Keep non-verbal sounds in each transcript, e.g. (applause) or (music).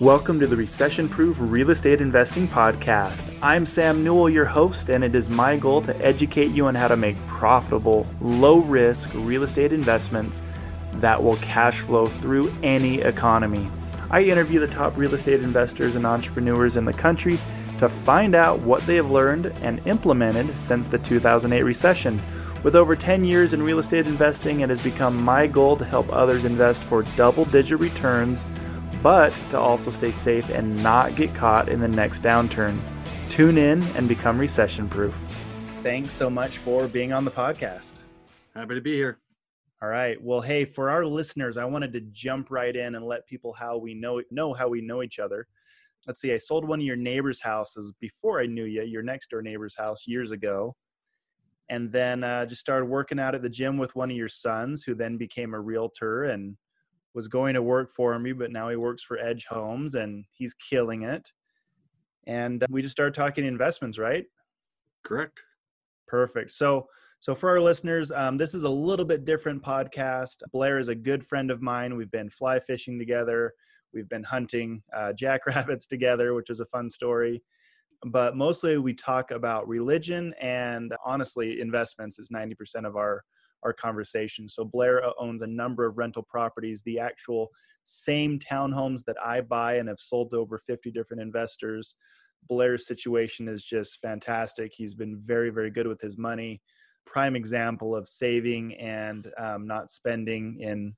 Welcome to the Recession Proof Real Estate Investing Podcast. I'm Sam Newell, your host, and it is my goal to educate you on how to make profitable, low risk real estate investments that will cash flow through any economy. I interview the top real estate investors and entrepreneurs in the country to find out what they have learned and implemented since the 2008 recession. With over 10 years in real estate investing, it has become my goal to help others invest for double digit returns but to also stay safe and not get caught in the next downturn. Tune in and become recession proof. Thanks so much for being on the podcast. Happy to be here. All right. Well, hey, for our listeners, I wanted to jump right in and let people how we know know how we know each other. Let's see. I sold one of your neighbor's houses before I knew you, your next door neighbor's house years ago, and then uh, just started working out at the gym with one of your sons, who then became a realtor and was going to work for me, but now he works for Edge Homes and he's killing it. And uh, we just started talking investments, right? Correct. Perfect. So, so for our listeners, um, this is a little bit different podcast. Blair is a good friend of mine. We've been fly fishing together. We've been hunting uh, jackrabbits together, which is a fun story. But mostly we talk about religion and honestly, investments is 90% of our our conversation. So Blair owns a number of rental properties, the actual same townhomes that I buy and have sold to over 50 different investors. Blair's situation is just fantastic. He's been very, very good with his money. Prime example of saving and um, not spending in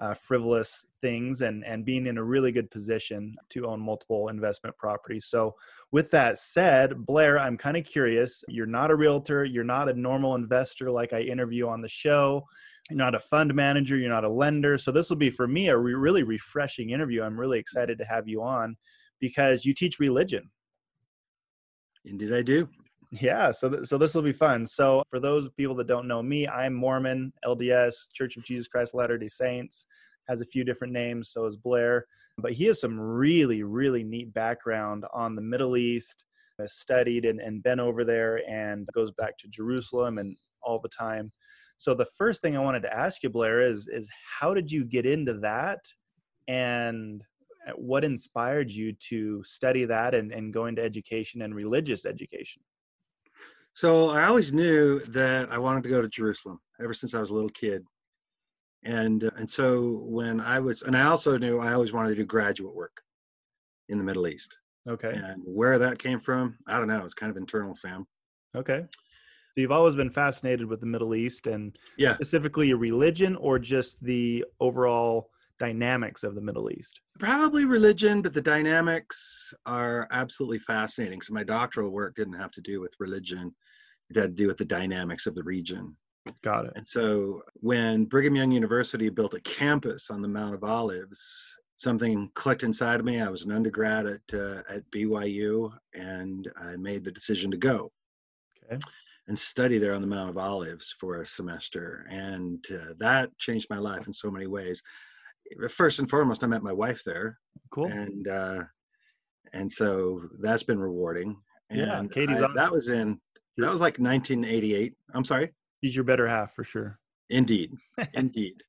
uh, frivolous things and and being in a really good position to own multiple investment properties. So, with that said, Blair, I'm kind of curious. You're not a realtor. You're not a normal investor like I interview on the show. You're not a fund manager. You're not a lender. So this will be for me a re- really refreshing interview. I'm really excited to have you on because you teach religion. Indeed, I do. Yeah, so th- so this will be fun. So for those people that don't know me, I'm Mormon, LDS, Church of Jesus Christ Latter-day Saints, has a few different names. So is Blair, but he has some really really neat background on the Middle East. Has studied and, and been over there and goes back to Jerusalem and all the time. So the first thing I wanted to ask you, Blair, is is how did you get into that, and uh, what inspired you to study that and, and go into education and religious education? So I always knew that I wanted to go to Jerusalem ever since I was a little kid. And uh, and so when I was and I also knew I always wanted to do graduate work in the Middle East. Okay. And where that came from, I don't know. It's kind of internal, Sam. Okay. So you've always been fascinated with the Middle East and yeah. specifically your religion or just the overall dynamics of the Middle East? Probably religion, but the dynamics are absolutely fascinating. So my doctoral work didn't have to do with religion. It had to do with the dynamics of the region. Got it. And so when Brigham Young University built a campus on the Mount of Olives, something clicked inside of me. I was an undergrad at uh, at BYU, and I made the decision to go okay. and study there on the Mount of Olives for a semester, and uh, that changed my life in so many ways. First and foremost, I met my wife there. Cool. And uh, and so that's been rewarding. And yeah, Katie's I, awesome. that was in that was like 1988. I'm sorry. He's your better half for sure. Indeed, (laughs) indeed.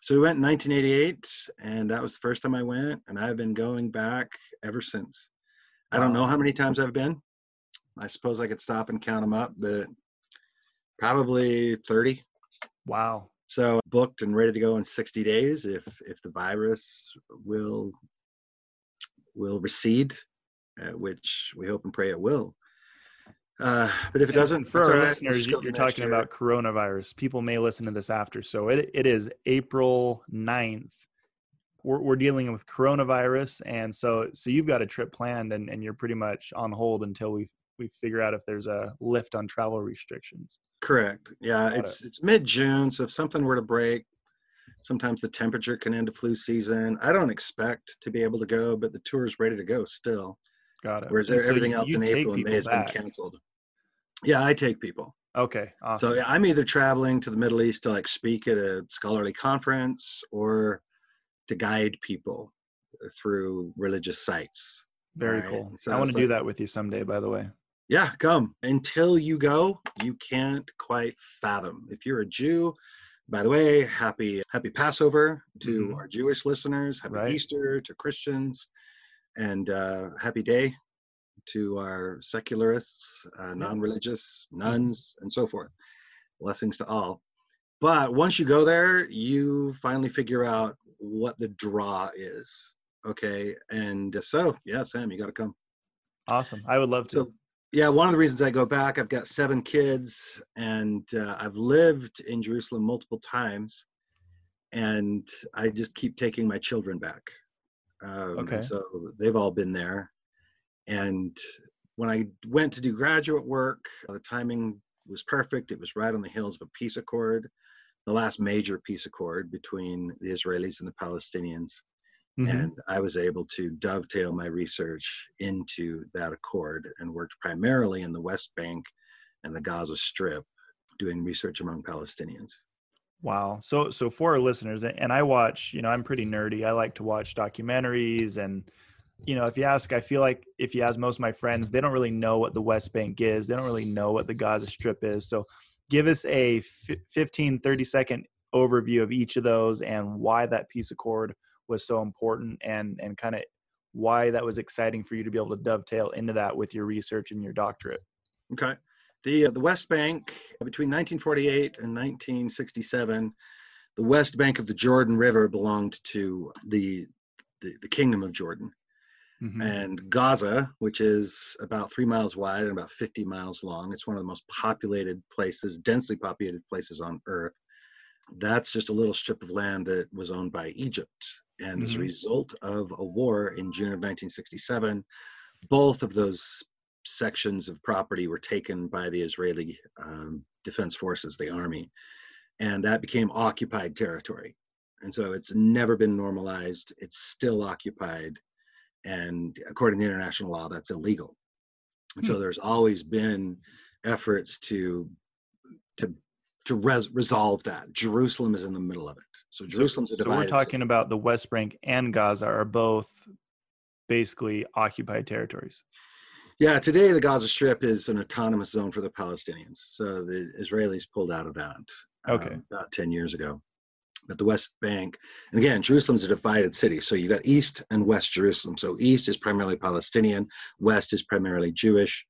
So we went in 1988, and that was the first time I went, and I've been going back ever since. I don't know how many times I've been. I suppose I could stop and count them up, but probably 30. Wow. So booked and ready to go in 60 days if if the virus will will recede, uh, which we hope and pray it will. Uh, but if it doesn't, for our listeners, you're talking year. about coronavirus. People may listen to this after. So it, it is April 9th. We're, we're dealing with coronavirus. And so, so you've got a trip planned and, and you're pretty much on hold until we, we figure out if there's a lift on travel restrictions. Correct. Yeah. it's, it. it's mid June. So if something were to break, sometimes the temperature can end a flu season. I don't expect to be able to go, but the tour is ready to go still. Got it. Whereas so everything you- else you in April and May has back. been canceled. Yeah, I take people. Okay. Awesome. So yeah, I'm either traveling to the Middle East to like speak at a scholarly conference or to guide people through religious sites. Very right? cool. So I want to do that with you someday, by the way. Yeah, come. Until you go, you can't quite fathom. If you're a Jew, by the way, happy happy Passover to Mhm. our Jewish listeners, happy Right. Easter to Christians, and uh, happy day to our secularists, uh, non-religious, nones, and so forth. Blessings to all. But once you go there, you finally figure out what the draw is. Okay, and so yeah, Sam, you got to come. Awesome. I would love to. So, yeah, one of the reasons I go back, I've got seven kids, and uh, I've lived in Jerusalem multiple times, and I just keep taking my children back. Um, Okay. So they've all been there, and when I went to do graduate work, the timing was perfect. It was right on the heels of a peace accord, the last major peace accord between the Israelis and the Palestinians Mhm. and I was able to dovetail my research into that accord and worked primarily in the West Bank and the Gaza Strip doing research among Palestinians. Wow. So so for our listeners, and I watch, you know, I'm pretty nerdy. I like to watch documentaries and you know, if you ask, I feel like if you ask most of my friends, they don't really know what the West Bank is. They don't really know what the Gaza Strip is. So give us a f- 15, 30 second overview of each of those and why that peace accord was so important and and kind of why that was exciting for you to be able to dovetail into that with your research and your doctorate. Okay. The, uh, the West Bank, between 1948 and 1967, the West Bank of the Jordan River belonged to the, the, the Kingdom of Jordan. Mhm. and Gaza, which is about three miles wide and about 50 miles long. It's one of the most populated places, densely populated places on Earth. That's just a little strip of land that was owned by Egypt. And as a Mhm. result of a war in June of 1967, both of those sections of property were taken by the Israeli um, Defense Forces, the army, and that became occupied territory. And so it's never been normalized. It's still occupied and according to international law that's illegal and so Hmm. there's always been efforts to to to res- resolve that jerusalem is in the middle of it so jerusalem's a divided. So we're talking about the West Bank and Gaza are both basically occupied territories. yeah today the gaza strip is an autonomous zone for the palestinians so the israelis pulled out of that Okay. um, about 10 years ago but the west bank and again jerusalem's a divided city so you got east and west jerusalem so east is primarily palestinian west is primarily jewish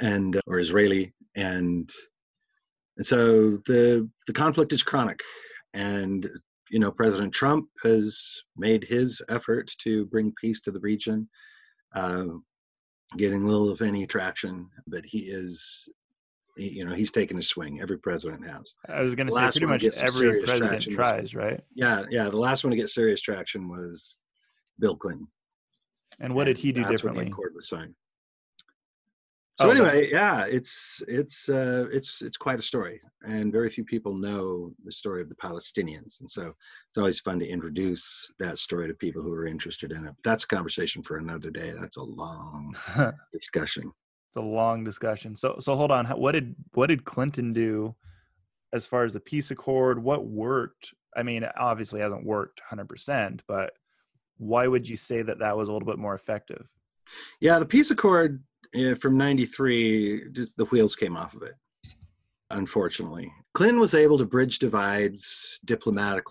and or israeli and and so the the conflict is chronic and you know president trump has made his effort to bring peace to the region uh, getting little of any traction but he is he, you know he's taken a swing every president has I was going to say pretty much every president traction was- tries, right? yeah yeah the last one to get serious traction was bill clinton And what did he do that's differently? When the accord was signed. So Oh, anyway, yeah, it's it's uh, it's it's quite a story, and very few people know the story of the Palestinians, and so it's always fun to introduce that story to people who are interested in it. But that's a conversation for another day. That's a long (laughs) discussion. it's a long discussion. So so hold on. What did what did Clinton do as far as the peace accord? What worked? I mean, it obviously hasn't worked 100%, but why would you say that that was a little bit more effective? Yeah, the peace accord uh, from '93, just the wheels came off of it. Unfortunately, Clinton was able to bridge divides diplomatically.